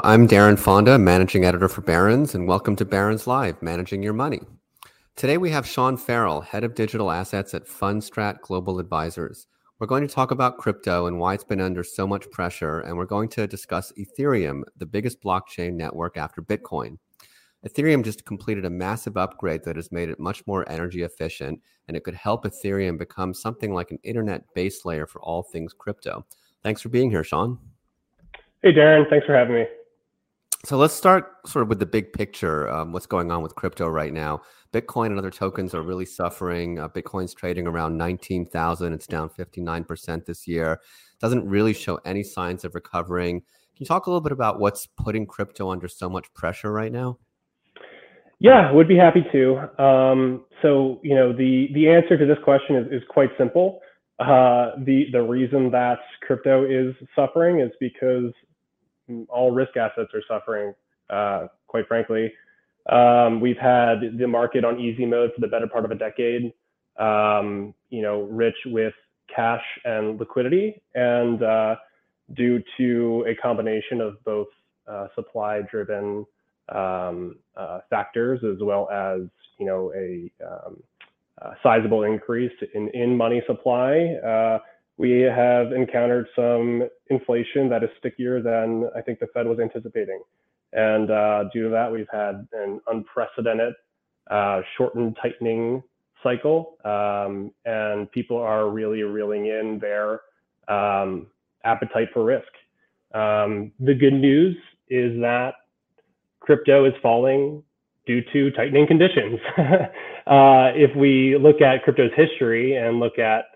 I'm Darren Fonda, managing editor for Barron's, and welcome to Barron's Live, Managing Your Money. Today we have Sean Farrell, head of digital assets at Fundstrat Global Advisors. We're going to talk about crypto and why it's been under so much pressure, and we're going to discuss Ethereum, the biggest blockchain network after Bitcoin. Ethereum just completed a massive upgrade that has made it much more energy efficient, and it could help Ethereum become something like an internet base layer for all things crypto. Thanks for being here, Sean. Hey, Darren. Thanks for having me. So let's start sort of with the big picture. Um, what's going on with crypto right now? Bitcoin and other tokens are really suffering. Uh, Bitcoin's trading around 19,000. It's down 59% this year. Doesn't really show any signs of recovering. Can you talk a little bit about what's putting crypto under so much pressure right now? Yeah, would be happy to. Um, so, you know, the the answer to this question is, is quite simple. Uh, the the reason that crypto is suffering is because all risk assets are suffering, uh, quite frankly. Um, we've had the market on easy mode for the better part of a decade, um, you know, rich with cash and liquidity, and uh, due to a combination of both uh, supply-driven um, uh, factors as well as, you know, a, um, a sizable increase in, in money supply, uh, we have encountered some inflation that is stickier than I think the Fed was anticipating. And uh, due to that, we've had an unprecedented uh, shortened tightening cycle. Um, and people are really reeling in their um, appetite for risk. Um, the good news is that crypto is falling due to tightening conditions. uh, if we look at crypto's history and look at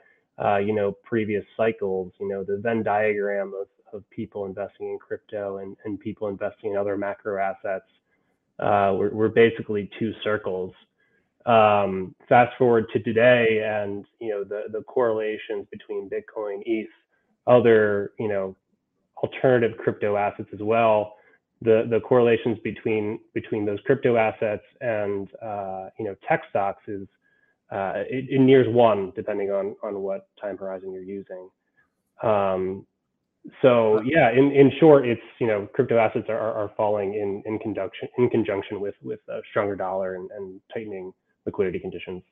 uh, you know, previous cycles, you know, the Venn diagram of, of people investing in crypto and, and people investing in other macro assets, uh, we're, we're basically two circles. Um, fast forward to today and, you know, the, the correlations between Bitcoin, ETH, other, you know, alternative crypto assets as well. The, the correlations between between those crypto assets and uh, you know tech stocks is uh, it, nears one depending on on what time horizon you're using. Um, so yeah, in, in short, it's you know crypto assets are, are falling in in conjunction in conjunction with with a stronger dollar and, and tightening liquidity conditions.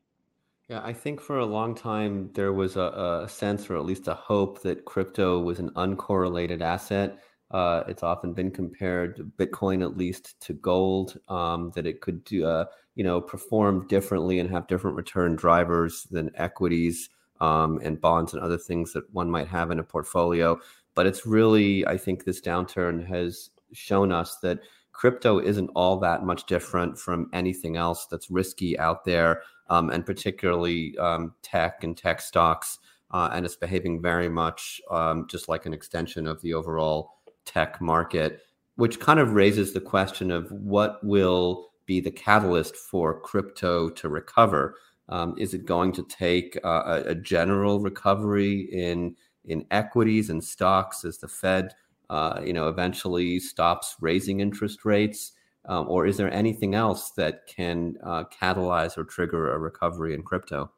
Yeah, I think for a long time there was a, a sense, or at least a hope, that crypto was an uncorrelated asset. Uh, it's often been compared, Bitcoin at least, to gold. Um, that it could do, uh, you know, perform differently and have different return drivers than equities um, and bonds and other things that one might have in a portfolio. But it's really, I think, this downturn has shown us that crypto isn't all that much different from anything else that's risky out there, um, and particularly um, tech and tech stocks. Uh, and it's behaving very much um, just like an extension of the overall tech market, which kind of raises the question of what will be the catalyst for crypto to recover. Um, is it going to take uh, a, a, general recovery in in equities and stocks as the Fed, uh, you know, eventually stops raising interest rates, um, or is there anything else that can uh, catalyze or trigger a recovery in crypto?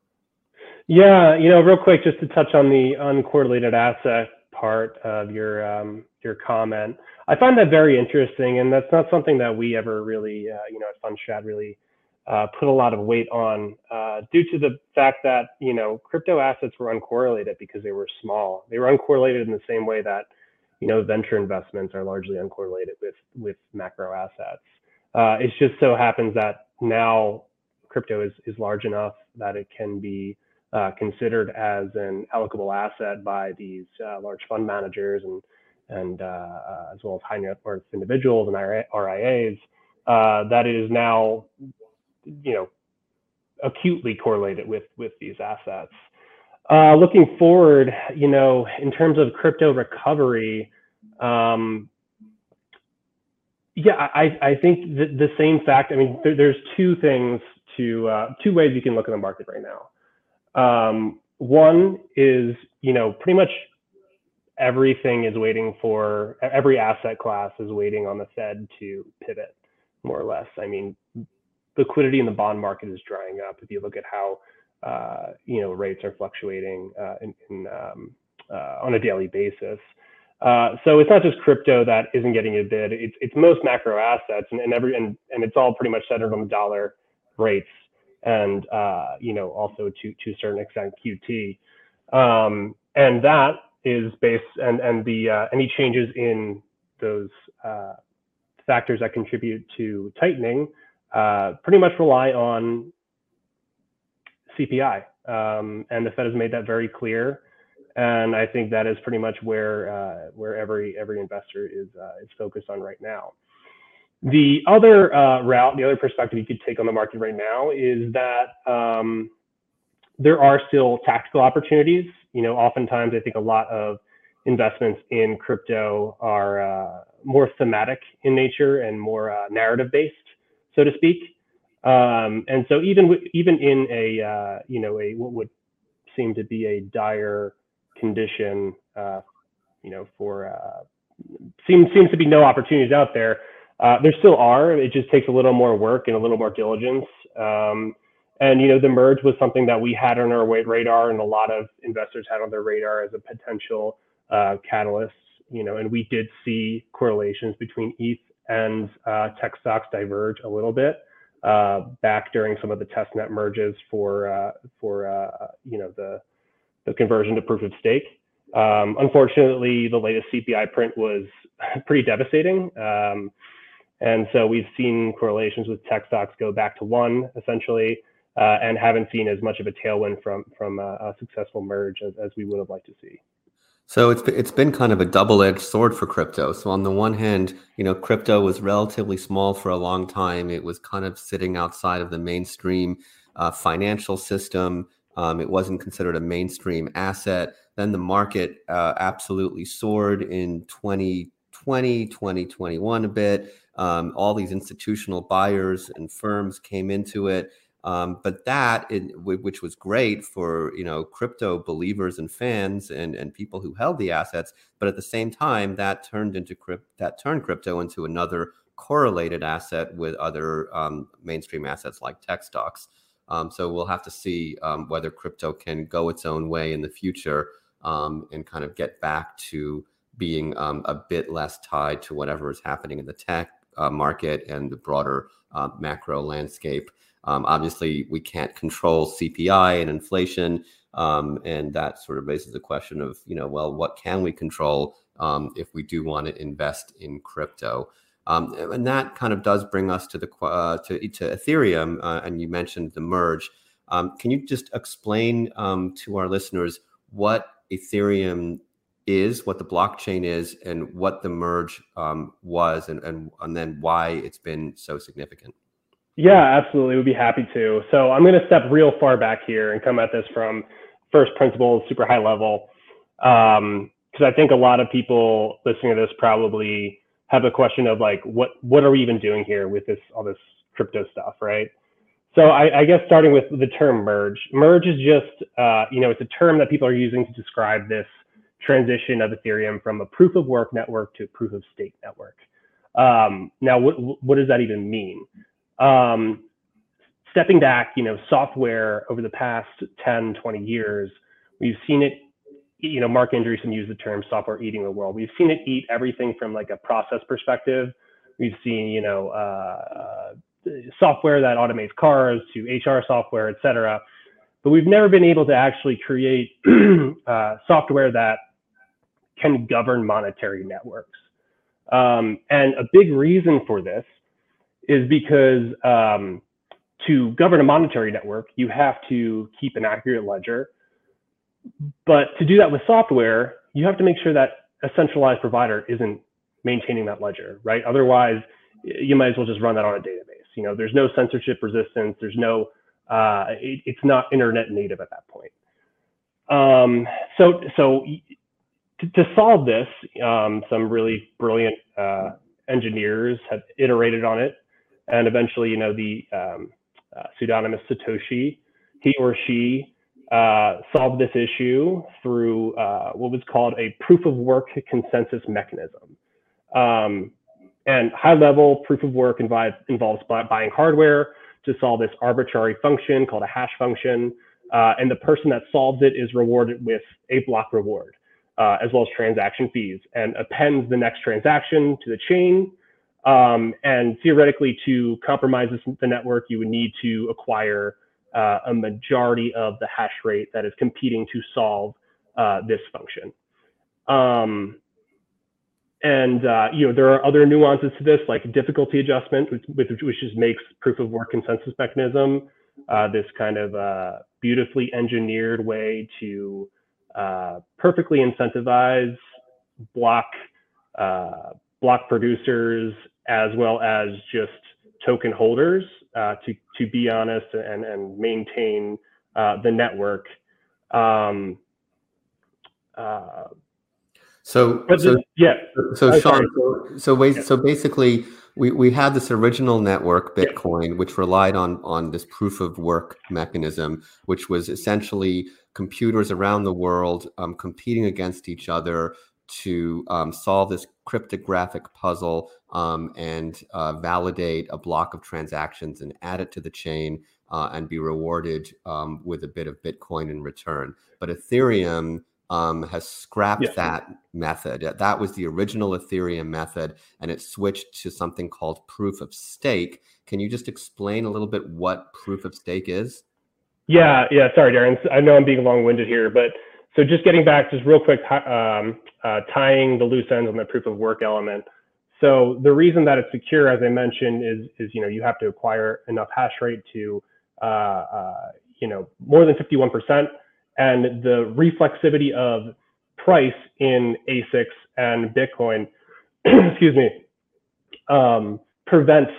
Yeah, you know, real quick, just to touch on the uncorrelated asset part of your um, your comment. I find that very interesting, and that's not something that we ever really, uh, you know, at Fundstrat really uh, put a lot of weight on, uh, due to the fact that you know crypto assets were uncorrelated because they were small. They were uncorrelated in the same way that you know venture investments are largely uncorrelated with with macro assets. Uh, it just so happens that now crypto is is large enough that it can be uh, considered as an allocable asset by these uh, large fund managers and and uh, uh as well as high net worth individuals and RIAs, uh, that is now, you know, acutely correlated with with these assets. Uh, looking forward, you know, in terms of crypto recovery, Um, yeah, I, I think the, the same fact. I mean, there, there's two things to two ways you can look at the market right now. Um, one is, you know, pretty much everything is waiting for every asset class is waiting on the Fed to pivot, more or less. I mean, liquidity in the bond market is drying up. If you look at how uh, you know rates are fluctuating uh, in, in, um, uh, on a daily basis. Uh, so it's not just crypto that isn't getting a bid. It's it's most macro assets, and, and every and, and it's all pretty much centered on the dollar rates, and uh, you know also to to a certain extent QT, um, and that is based and and the uh, any changes in those uh, factors that contribute to tightening uh, pretty much rely on CPI, um, and the Fed has made that very clear. And I think that is pretty much where uh, where every every investor is uh, is focused on right now. The other uh, route, the other perspective you could take on the market right now is that um, there are still tactical opportunities. You know, oftentimes I think a lot of investments in crypto are uh, more thematic in nature and more uh, narrative based, so to speak. Um, and so even even in a uh, you know a what would seem to be a dire condition, uh, you know, for uh, seems seems to be no opportunities out there. Uh, there still are. It just takes a little more work and a little more diligence. Um, and you know, the merge was something that we had on our radar, and a lot of investors had on their radar as a potential uh, catalyst. You know, and we did see correlations between ETH and uh, tech stocks diverge a little bit uh, back during some of the testnet merges for uh, for you know the the conversion to proof of stake. Um, unfortunately, the latest CPI print was pretty devastating. Um, and so we've seen correlations with tech stocks go back to one essentially, uh, and haven't seen as much of a tailwind from from a, a successful merge as, as we would have liked to see. So it's it's been kind of a double-edged sword for crypto. So on the one hand, you know, crypto was relatively small for a long time. It was kind of sitting outside of the mainstream uh, financial system. Um, it wasn't considered a mainstream asset. Then the market uh, absolutely soared in 2020, 2021 a bit. Um, all these institutional buyers and firms came into it. Um, but that, it, which was great for you know crypto believers and fans and, and people who held the assets, but at the same time, that turned into crypt that turned crypto into another correlated asset with other um, mainstream assets like tech stocks. Um, so we'll have to see um, whether crypto can go its own way in the future um, and kind of get back to being um, a bit less tied to whatever is happening in the tech uh, market and the broader uh, macro landscape. Um, obviously, we can't control CPI and inflation, um, and that sort of raises the question of, you know, well, what can we control if we do want to invest in crypto? Um, and that kind of does bring us to the uh, to, to Ethereum, uh, and you mentioned the merge. Um, can you just explain um, to our listeners what Ethereum is, what the blockchain is, and what the merge um, was, and, and and then why it's been so significant? Yeah, absolutely. We'd be happy to. So I'm going to step real far back here and come at this from first principles, super high level, because um, I think a lot of people listening to this probably have a question of like, what what are we even doing here with this all this crypto stuff, right? So I, I guess starting with the term merge. Merge is just uh, you know it's a term that people are using to describe this transition of Ethereum from a proof of work network to a proof of stake network. Um, now, what what does that even mean? Um, stepping back, you know, software over the past 10, 20 years, we've seen it you know, Marc Andreessen used the term software eating the world. We've seen it eat everything from like a process perspective. We've seen, you know, uh, software that automates cars to HR software, et cetera. But we've never been able to actually create uh, software that can govern monetary networks. Um, and a big reason for this is because um, to govern a monetary network, you have to keep an accurate ledger but to do that with software, you have to make sure that a centralized provider isn't maintaining that ledger, right? Otherwise, you might as well just run that on a database. You know, there's no censorship resistance. There's no, uh, it, it's not internet native at that point. Um, so, so to, to, solve this, um, some really brilliant uh, engineers have iterated on it, and eventually, you know, the um, uh, pseudonymous Satoshi, he or she uh, solved this issue through uh, what was called a proof of work consensus mechanism. Um, and high level proof of work involves, involves buying hardware to solve this arbitrary function called a hash function. Uh, and the person that solves it is rewarded with a block reward, uh, as well as transaction fees, and appends the next transaction to the chain. Um, and theoretically, to compromise this, the network, you would need to acquire uh, a majority of the hash rate that is competing to solve uh, this function. Um, and uh, you know there are other nuances to this, like difficulty adjustment, which, which just makes proof of work consensus mechanism uh, this kind of uh, beautifully engineered way to uh, perfectly incentivize block uh, block producers as well as just token holders uh, to to be honest and and maintain the network. Um, so, so yeah. So, Sean, so so, yeah. so basically, we, we had this original network, Bitcoin, yeah. which relied on on this proof of work mechanism, which was essentially computers around the world um, competing against each other to um, solve this cryptographic puzzle um, and uh, validate a block of transactions and add it to the chain uh, and be rewarded um, with a bit of Bitcoin in return. But Ethereum um, has scrapped yeah. that method. That was the original Ethereum method, and it switched to something called proof of stake. Can you just explain a little bit what proof of stake is? Yeah, yeah. Sorry, Darren. I know I'm being long-winded here, but so just getting back, just real quick, um, uh, tying the loose ends on the proof of work element. So the reason that it's secure, as I mentioned, is is you know you have to acquire enough hash rate to uh, uh, you know more than 51 percent and the reflexivity of price in ASICs and Bitcoin, excuse me, um, prevents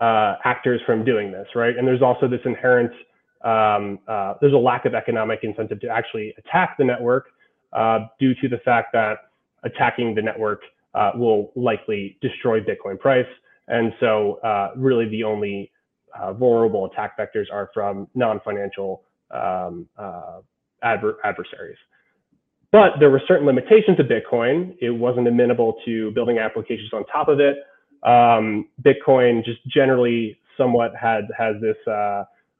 uh, actors from doing this, right? And there's also this inherent, um, uh, there's a lack of economic incentive to actually attack the network uh, due to the fact that attacking the network uh, will likely destroy Bitcoin price. And so uh, really the only uh, vulnerable attack vectors are from non-financial um, adver adversaries. But there were certain limitations to Bitcoin. It wasn't amenable to building applications on top of it. Um, Bitcoin just generally somewhat had has this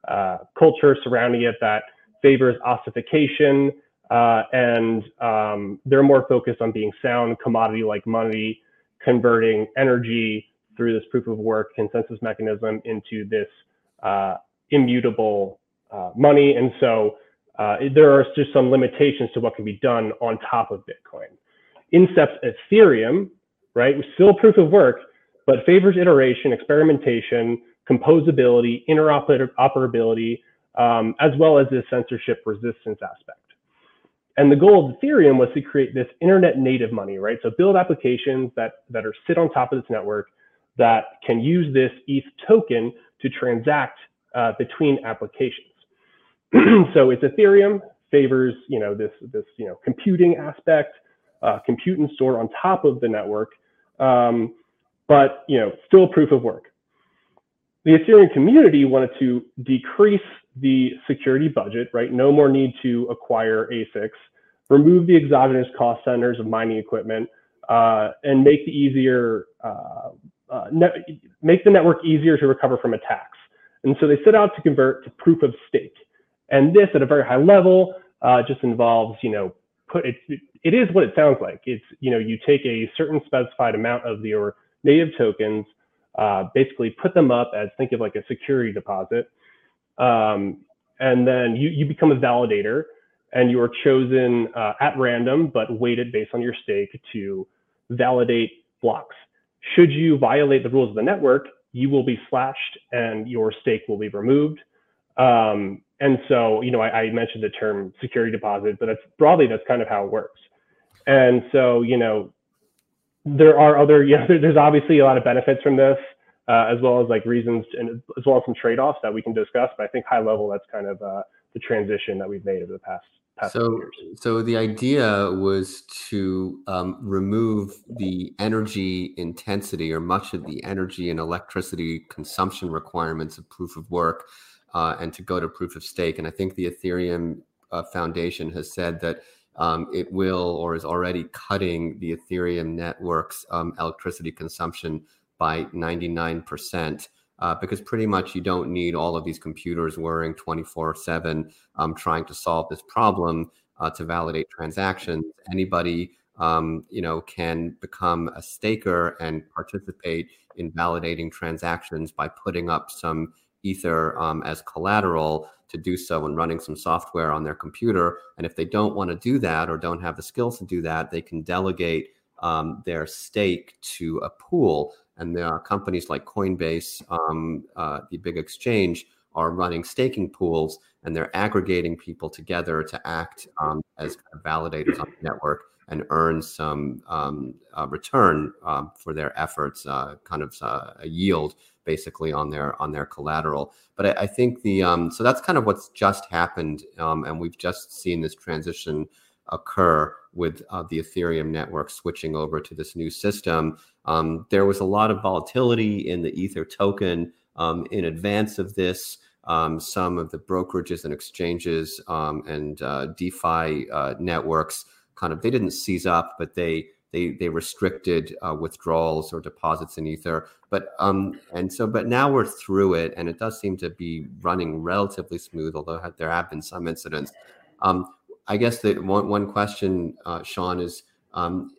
uh, culture surrounding it that favors ossification, uh, and um, they're more focused on being sound commodity-like money, converting energy through this proof of work consensus mechanism into this uh, immutable uh, money. And so uh, there are just some limitations to what can be done on top of Bitcoin. Incept's Ethereum, right, still proof of work, but favors iteration, experimentation, composability, interoperability, um, as well as this censorship resistance aspect. And the goal of Ethereum was to create this internet native money, right? So build applications that, that are sit on top of this network that can use this ETH token to transact uh, between applications. so it's Ethereum favors, you know, this, this, you know, computing aspect, uh, compute and store on top of the network, um, but, you know, still proof of work. The Ethereum community wanted to decrease the security budget, right? No more need to acquire ASICs, remove the exogenous cost centers of mining equipment, uh, and make the easier, uh, uh, make the network easier to recover from attacks. And so they set out to convert to proof of stake. And this at a very high level uh, just involves, you know, put it, it is what it sounds like. It's, you know, you take a certain specified amount of your native tokens, uh, basically put them up as think of like a security deposit. Um, and then you, you become a validator and you are chosen uh, at random, but weighted based on your stake to validate blocks. Should you violate the rules of the network, you will be slashed and your stake will be removed. Um, and so, you know, I, I, mentioned the term security deposit, but that's broadly that's kind of how it works. And so, you know, there are other, you know, there's obviously a lot of benefits from this, uh, as well as like reasons and as well as some trade-offs that we can discuss. But I think high level, that's kind of uh, the transition that we've made over the past past so, so the idea was to um, remove the energy intensity or much of the energy and electricity consumption requirements of proof of work, uh, and to go to proof of stake. And I think the Ethereum uh, Foundation has said that um, it will or is already cutting the Ethereum network's um, electricity consumption by 99%. Uh, because pretty much you don't need all of these computers whirring 24 7 um, trying to solve this problem uh, to validate transactions. Anybody um, you know, can become a staker and participate in validating transactions by putting up some Ether um, as collateral to do so and running some software on their computer. And if they don't want to do that or don't have the skills to do that, they can delegate um, their stake to a pool. And there are companies like Coinbase, um, uh, the big exchange, are running staking pools and they're aggregating people together to act um, as validators on the network and earn some um, uh, return um, for their efforts, uh, kind of uh, a yield basically on their on their collateral. But I, I think the um, so that's kind of what's just happened, um, and we've just seen this transition occur with uh, the Ethereum network switching over to this new system. Um, there was a lot of volatility in the Ether token um, in advance of this. Um, some of the brokerages and exchanges um, and uh, DeFi uh, networks kind of they didn't seize up, but they they they restricted uh, withdrawals or deposits in ether. But um and so but now we're through it and it does seem to be running relatively smooth although there have been some incidents. Um i guess that one one question uh, sean is um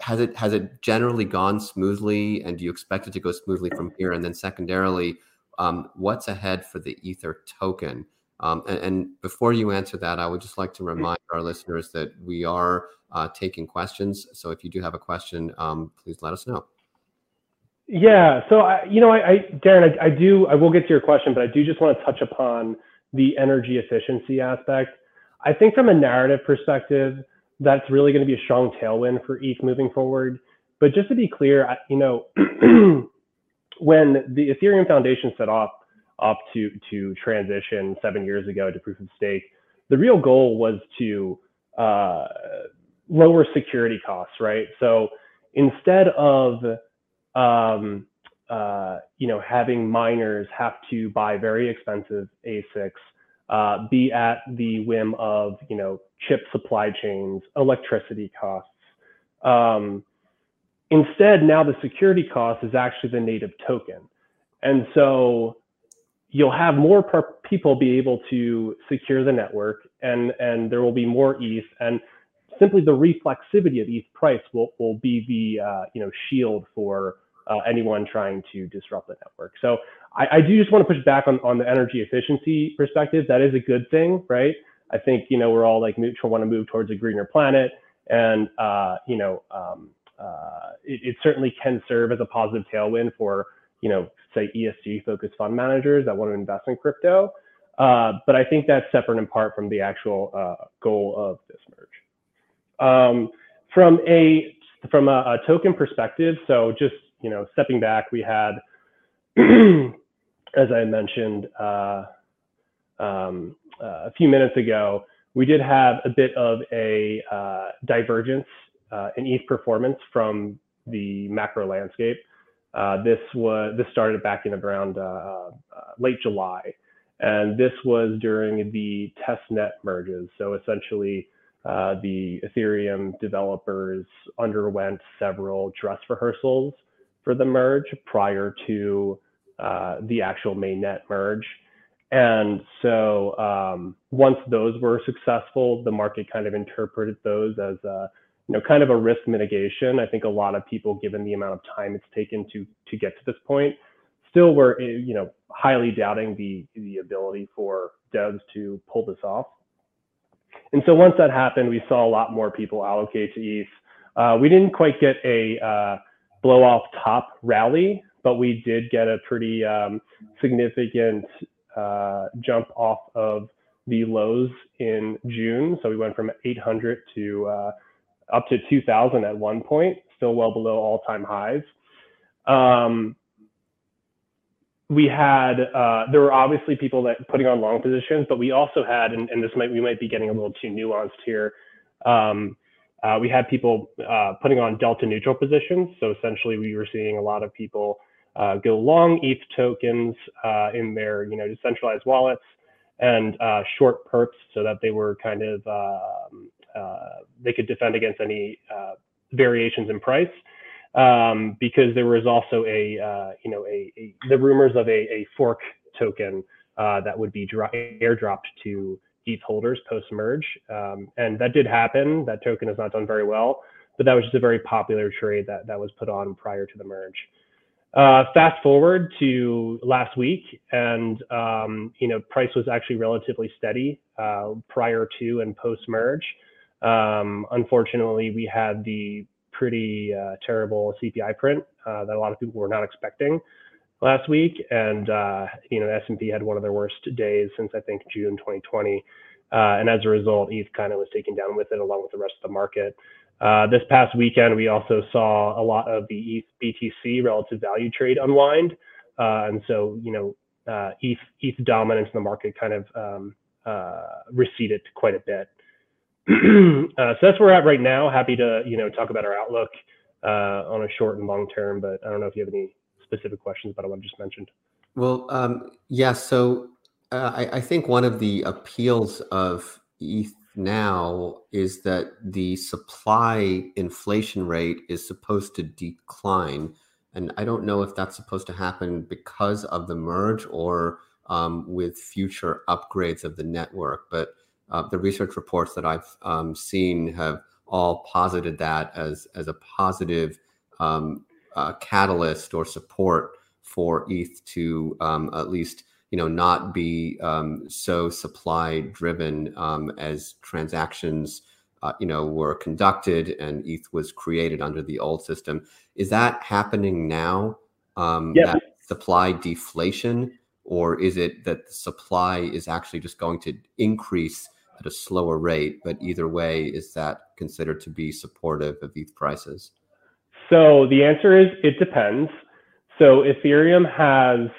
has it has it generally gone smoothly and do you expect it to go smoothly from here? And then secondarily um, what's ahead for the ether token? Um, and, and, before you answer that, I would just like to remind our listeners that we are uh, taking questions. So if you do have a question, um, please let us know. Yeah. So I, you know, I, I Darren, I, I, do. I will get to your question, but I do just want to touch upon the energy efficiency aspect. I think from a narrative perspective, that's really going to be a strong tailwind for ETH moving forward. But just to be clear, you know, when the Ethereum Foundation set off up to to transition seven years ago to proof of stake, the real goal was to uh, lower security costs, right? So instead of um, uh, you know having miners have to buy very expensive ASICs, uh, be at the whim of you know chip supply chains, electricity costs. Um, instead, now the security cost is actually the native token, and so you'll have more people be able to secure the network and and there will be more ETH and simply the reflexivity of ETH price will, will be the uh, you know shield for uh, anyone trying to disrupt the network. So I, I, do just want to push back on, on the energy efficiency perspective. That is a good thing, right? I think you know we're all like want to move towards a greener planet, and uh, you know um, uh, it, it certainly can serve as a positive tailwind for you know say ESG focused fund managers that want to invest in crypto. Uh, but I think that's separate and apart from the actual uh, goal of this merge. Um, from a from a, a, token perspective, so just you know stepping back, we had, as I mentioned uh, um, uh, a few minutes ago, we did have a bit of a uh, divergence uh, in ETH performance from the macro landscape. Uh, this was this started back in around uh, late July, and this was during the testnet merges. So essentially, uh, the Ethereum developers underwent several dress rehearsals for the merge prior to uh, the actual mainnet merge. And so um, once those were successful, the market kind of interpreted those as uh, you know, kind of a risk mitigation. I think a lot of people, given the amount of time it's taken to to get to this point, still were eh, you know highly doubting the the ability for devs to pull this off. And so once that happened, we saw a lot more people allocate to ETH. Uh, we didn't quite get a uh, blow off top rally, but we did get a pretty um, significant uh, jump off of the lows in June. So we went from 800 to uh, up to 2000 at one point, still well below all time highs. Um, we had uh, there were obviously people that putting on long positions, but we also had, and, and this might we might be getting a little too nuanced here. Um, uh, we had people uh, putting on delta neutral positions. So essentially, we were seeing a lot of people uh, go long ETH tokens uh, in their you know decentralized wallets and uh, short perps so that they were kind of um, they could defend against any variations in price um, because there was also a uh, you know a, a, the rumors of a, a fork token uh, that would be dro- airdropped to ETH holders post merge, um, and that did happen. That token has not done very well, but that was just a very popular trade that that was put on prior to the merge. Uh, fast forward to last week, and um, you know price was actually relatively steady uh, prior to and post merge. Um, unfortunately, we had the pretty uh, terrible CPI print uh, that a lot of people were not expecting last week, and uh, you know S&P had one of their worst days since I think June 2020, uh, and as a result, ETH kind of was taken down with it along with the rest of the market. Uh, this past weekend, we also saw a lot of the ETH BTC relative value trade unwind, uh, and so you know ETH ETH dominance in the market kind of um, receded quite a bit. uh, so that's where we're at right now. Happy to you know talk about our outlook uh, on a short and long term, but I don't know if you have any specific questions about what I just mentioned. Well, um, yeah. So uh, I, I, think one of the appeals of ETH now is that the supply inflation rate is supposed to decline, and I don't know if that's supposed to happen because of the merge or um, with future upgrades of the network, but uh, the research reports that I've um, seen have all posited that as as a positive um, uh, catalyst or support for ETH to um, at least you know not be um, so supply driven um, as transactions uh, you know were conducted and ETH was created under the old system. Is that happening now? Um, yeah. supply deflation, or is it that the supply is actually just going to increase at a slower rate, but either way, is that considered to be supportive of ETH prices? So the answer is it depends. So Ethereum has,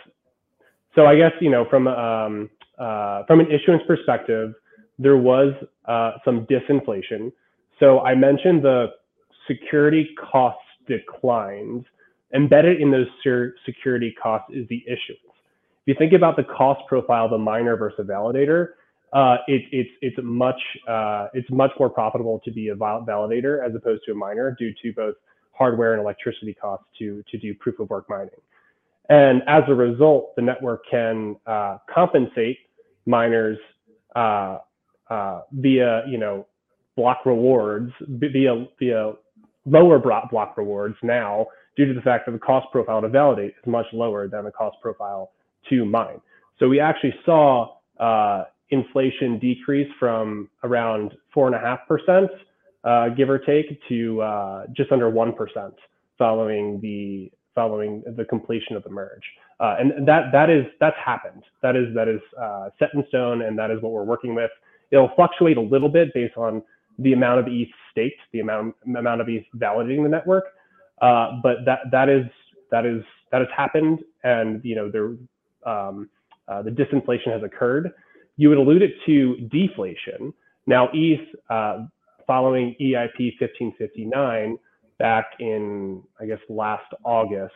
so I guess you know from um, uh, from an issuance perspective, there was uh, some disinflation. So I mentioned the security cost declines. Embedded in those security costs is the issuance. If you think about the cost profile of a miner versus a validator, uh, it, it's it's much uh, it's much more profitable to be a validator as opposed to a miner due to both hardware and electricity costs to to do proof of work mining. And as a result, the network can uh, compensate miners uh, uh, via you know block rewards via via lower block rewards now due to the fact that the cost profile to validate is much lower than the cost profile to mine. So we actually saw uh, inflation decrease from around 4.5%, uh, give or take, to uh, just under 1% following the following the completion of the merge. Uh, and that that is that's happened. That is that is uh, set in stone, and that is what we're working with. It'll fluctuate a little bit based on the amount of ETH staked, the amount amount of ETH validating the network. Uh, but that that is that is that has happened, and you know there um, the disinflation has occurred. You had alluded to deflation. Now, ETH, uh, following EIP 1559 back in, I guess, last August,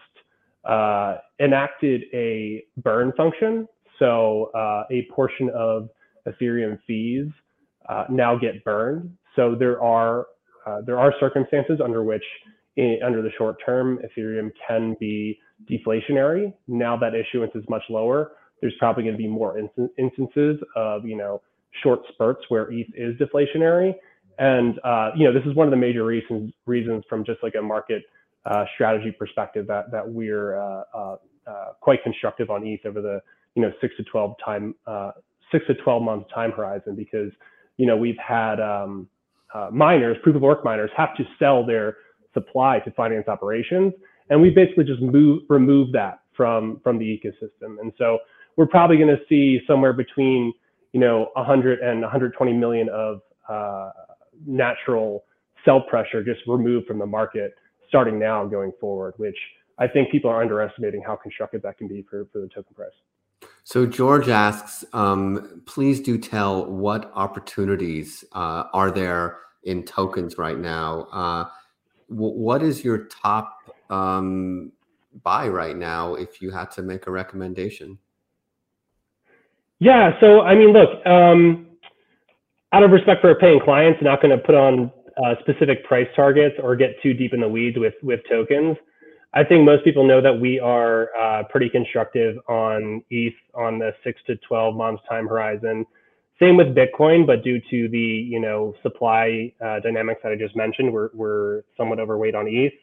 uh, enacted a burn function. So uh, a portion of Ethereum fees uh, now get burned. So there are uh, there are circumstances under which, in, under the short term, Ethereum can be deflationary. Now that issuance is much lower, there's probably going to be more instances of you know short spurts where ETH is deflationary. And uh, you know this is one of the major reasons reasons from just like a market uh, strategy perspective that that we're uh, uh, uh quite constructive on ETH over the you know six to twelve time uh, six to twelve month time horizon because you know we've had um, miners proof of work miners have to sell their supply to finance operations and we basically just move remove that from from the ecosystem and so we're probably going to see somewhere between you know 100 and 120 million of uh, natural sell pressure just removed from the market starting now going forward, which I think people are underestimating how constructive that can be for, for the token price. So George asks, um, please do tell what opportunities uh, are there in tokens right now. Uh, w- what is your top um, buy right now if you had to make a recommendation? Yeah, so I mean, look, um, out of respect for paying clients, not going to put on uh, specific price targets or get too deep in the weeds with with tokens. I think most people know that we are uh, pretty constructive on ETH on the six to 12 months time horizon. Same with Bitcoin, but due to the you know supply uh, dynamics that I just mentioned, we're we're somewhat overweight on ETH.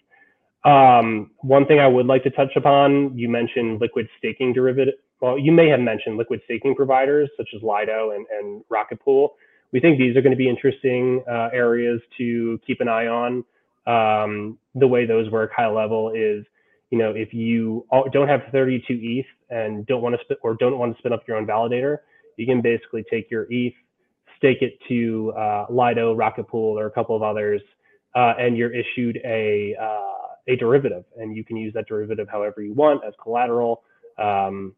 Um, one thing I would like to touch upon, you mentioned liquid staking derivative. Well, you may have mentioned liquid staking providers such as Lido and, and Rocket Pool. We think these are going to be interesting uh, areas to keep an eye on. Um, the way those work high level is, you know, if you don't have 32 ETH and don't want to spin or don't want to spin up your own validator, you can basically take your ETH, stake it to uh, Lido, Rocket Pool, or a couple of others, uh, and you're issued a uh, a derivative, and you can use that derivative however you want as collateral. Um,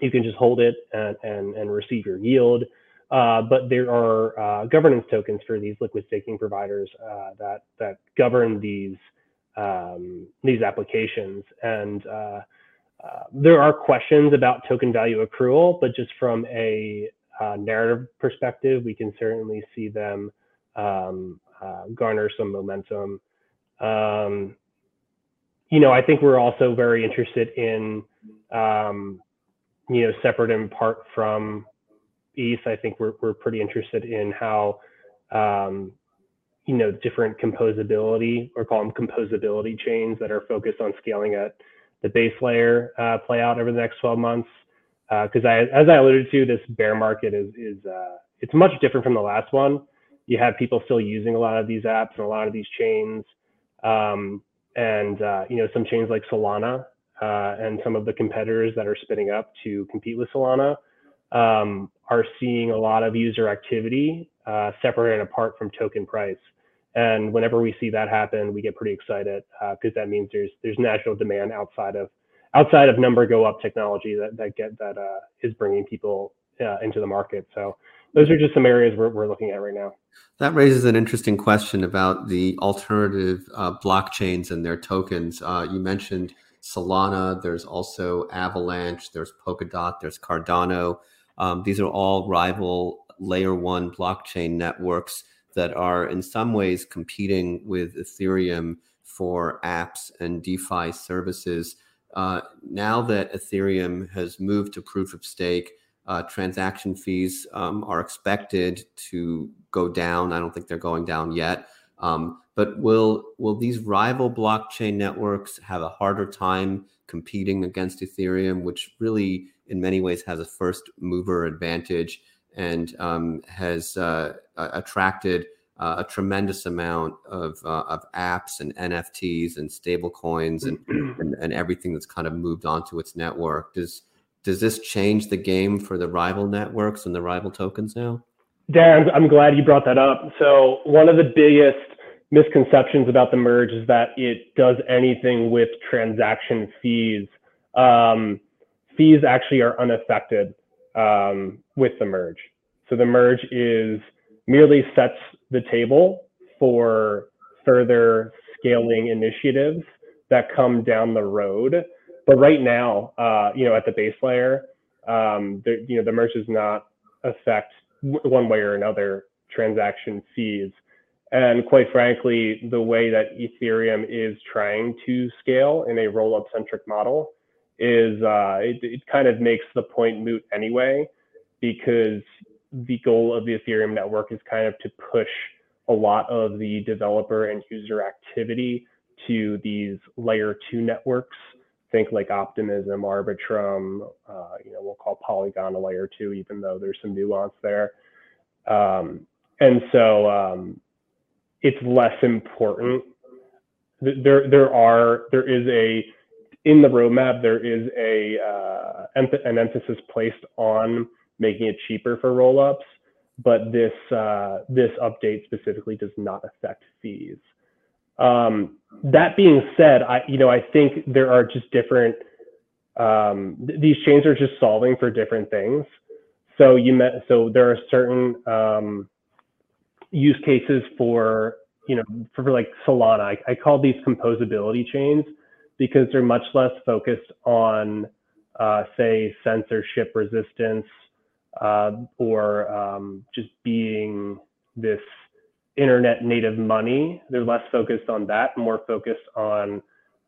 you can just hold it and, and, and receive your yield. Uh, but there are uh, governance tokens for these liquid staking providers uh, that that govern these um, these applications, and uh, uh, there are questions about token value accrual. But just from a uh, narrative perspective, we can certainly see them um, garner some momentum. Um, you know, I think we're also very interested in um, you know separate and apart from ETH, I think we're we're pretty interested in how um, you know different composability or call them composability chains that are focused on scaling at the base layer uh, play out over the next 12 months. Because uh, I, as I alluded to, this bear market is is uh, it's much different from the last one. You have people still using a lot of these apps and a lot of these chains, um, and uh, you know some chains like Solana uh, and some of the competitors that are spinning up to compete with Solana um, are seeing a lot of user activity uh, separate and apart from token price. And whenever we see that happen, we get pretty excited because uh, that means there's there's natural demand outside of outside of number go up technology that that get that uh, is bringing people uh, into the market. So those are just some areas we're, we're looking at right now. That raises an interesting question about the alternative uh, blockchains and their tokens. Uh, you mentioned Solana. There's also Avalanche. There's Polkadot. There's Cardano. Um, these are all rival layer one blockchain networks that are in some ways competing with Ethereum for apps and DeFi services. Uh, now that Ethereum has moved to proof of stake, uh, transaction fees um, are expected to go down. I don't think they're going down yet. Um, but will will these rival blockchain networks have a harder time competing against Ethereum, which really in many ways has a first mover advantage and um, has uh, attracted uh, a tremendous amount of, uh, of apps and NFTs and stable coins and, and, and, everything that's kind of moved onto its network. Does, does this change the game for the rival networks and the rival tokens now? Dan, I'm glad you brought that up. So one of the biggest misconceptions about the merge is that it does anything with transaction fees. Um, fees actually are unaffected um, with the merge. So the merge is merely sets the table for further scaling initiatives that come down the road. But right now, uh, you know, at the base layer, um, the, you know, the merge does not affect one way or another transaction fees. And quite frankly, the way that Ethereum is trying to scale in a roll-up centric model is uh, it, it kind of makes the point moot anyway, because the goal of the Ethereum network is kind of to push a lot of the developer and user activity to these layer two networks. Think like Optimism, Arbitrum, uh, you know, we'll call Polygon a layer two, even though there's some nuance there. Um, and so um, it's less important. There, there are, there is a in the roadmap, there is a uh, an emphasis placed on making it cheaper for rollups, but this uh, this update specifically does not affect fees. Um, that being said, I you know I think there are just different. Um, th- these chains are just solving for different things. So you met so there are certain um, use cases for you know for, like Solana. I, I call these composability chains because they're much less focused on uh, say censorship resistance uh, or um, just being this internet native money. They're less focused on that, more focused on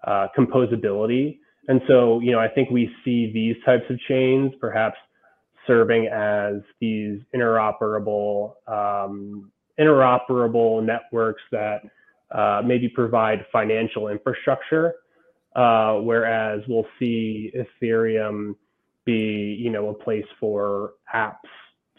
uh, composability. And so, you know, I think we see these types of chains perhaps serving as these interoperable um, interoperable networks that uh, maybe provide financial infrastructure, uh, whereas we'll see Ethereum be, you know, a place for apps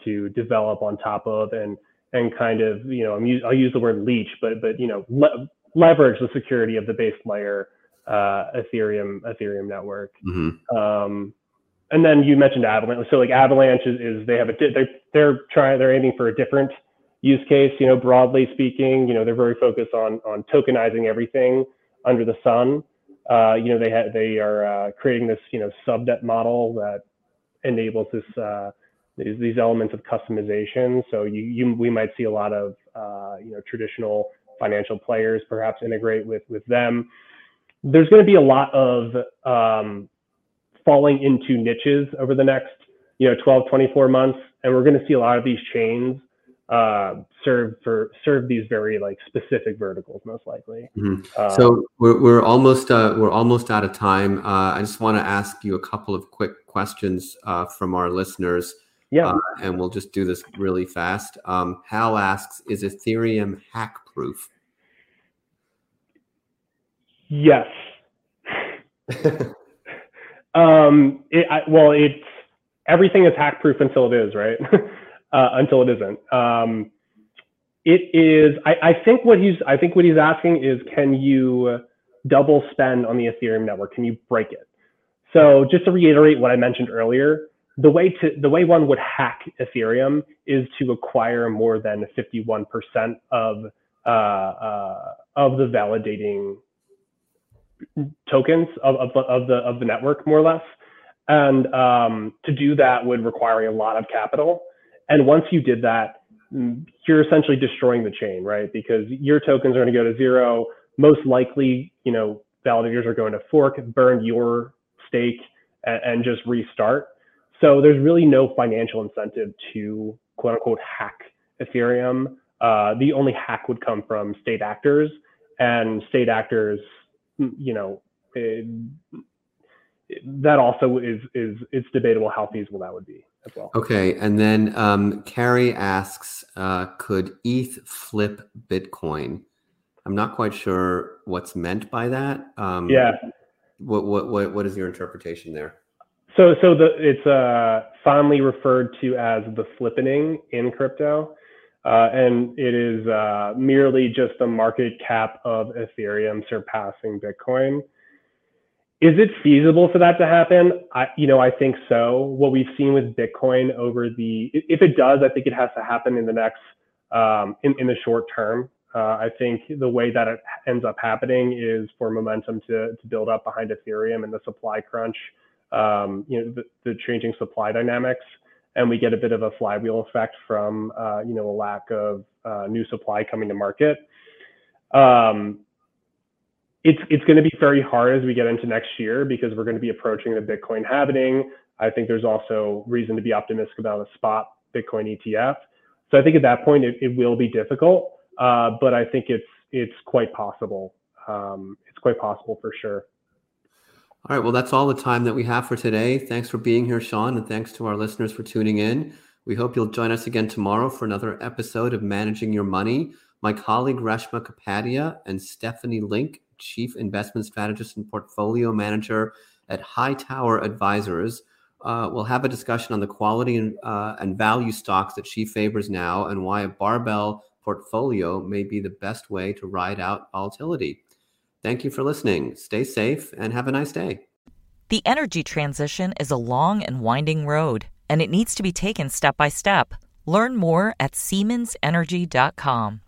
to develop on top of and and kind of, you know, I'll use the word leech, but but you know, le- leverage the security of the base layer uh, Ethereum Ethereum network. Mm-hmm. Um, and then you mentioned Avalanche. So like Avalanche is, is they have a they're they're trying they're aiming for a different use case. You know, broadly speaking, you know they're very focused on on tokenizing everything under the sun. Uh, you know they ha- they are uh, creating this you know subnet model that enables this uh, these, these elements of customization. So you, you we might see a lot of uh, you know traditional financial players perhaps integrate with with them. There's going to be a lot of um, falling into niches over the next you know 12 24 months and we're going to see a lot of these chains uh, serve for serve these very like specific verticals most likely mm-hmm. uh, so we're, we're almost uh, we're almost out of time uh, i just want to ask you a couple of quick questions uh, from our listeners yeah uh, and we'll just do this really fast um, hal asks is ethereum hack proof yes Um, it, I, well, it's everything is hack proof until it is, right? uh, until it isn't. Um, it is. I, I think what he's. I think what he's asking is, can you double spend on the Ethereum network? Can you break it? So just to reiterate what I mentioned earlier, the way to the way one would hack Ethereum is to acquire more than 51% of uh, uh, of the validating tokens of, of, of, the of the network more or less. And um, to do that would require a lot of capital. And once you did that you're essentially destroying the chain right? Because your tokens are going to go to zero. Most likely you know validators are going to fork burn your stake and, and just restart so there's really no financial incentive to quote unquote hack ethereum uh, the only hack would come from state actors and state actors you know, it, that also is is it's debatable how feasible that would be as well. Okay, and then um, Carrie asks, uh, could ETH flip Bitcoin? I'm not quite sure what's meant by that. Um, yeah. What, what what what is your interpretation there? So so the it's uh, fondly referred to as the flippening in crypto. Uh, and it is uh, merely just the market cap of Ethereum surpassing Bitcoin. Is it feasible for that to happen? I, you know, I think so. What we've seen with Bitcoin over the, if it does, I think it has to happen in the next, um, in, in the short term. Uh, I think the way that it ends up happening is for momentum to, to build up behind Ethereum and the supply crunch, um, you know, the, the changing supply dynamics and we get a bit of a flywheel effect from uh, you know a lack of uh, new supply coming to market. Um, it's it's going to be very hard as we get into next year because we're going to be approaching the Bitcoin halving. I think there's also reason to be optimistic about a spot Bitcoin ETF. So I think at that point it, it will be difficult, uh, but I think it's it's quite possible. Um, it's quite possible for sure. All right. Well, that's all the time that we have for today. Thanks for being here, Sean, and thanks to our listeners for tuning in. We hope you'll join us again tomorrow for another episode of Managing Your Money. My colleague Reshma Kapadia and Stephanie Link, Chief Investment Strategist and Portfolio Manager at Hightower Advisors, uh, will have a discussion on the quality and, uh, and value stocks that she favors now and why a barbell portfolio may be the best way to ride out volatility. Thank you for listening. Stay safe and have a nice day. The energy transition is a long and winding road, and it needs to be taken step by step. Learn more at SiemensEnergy.com.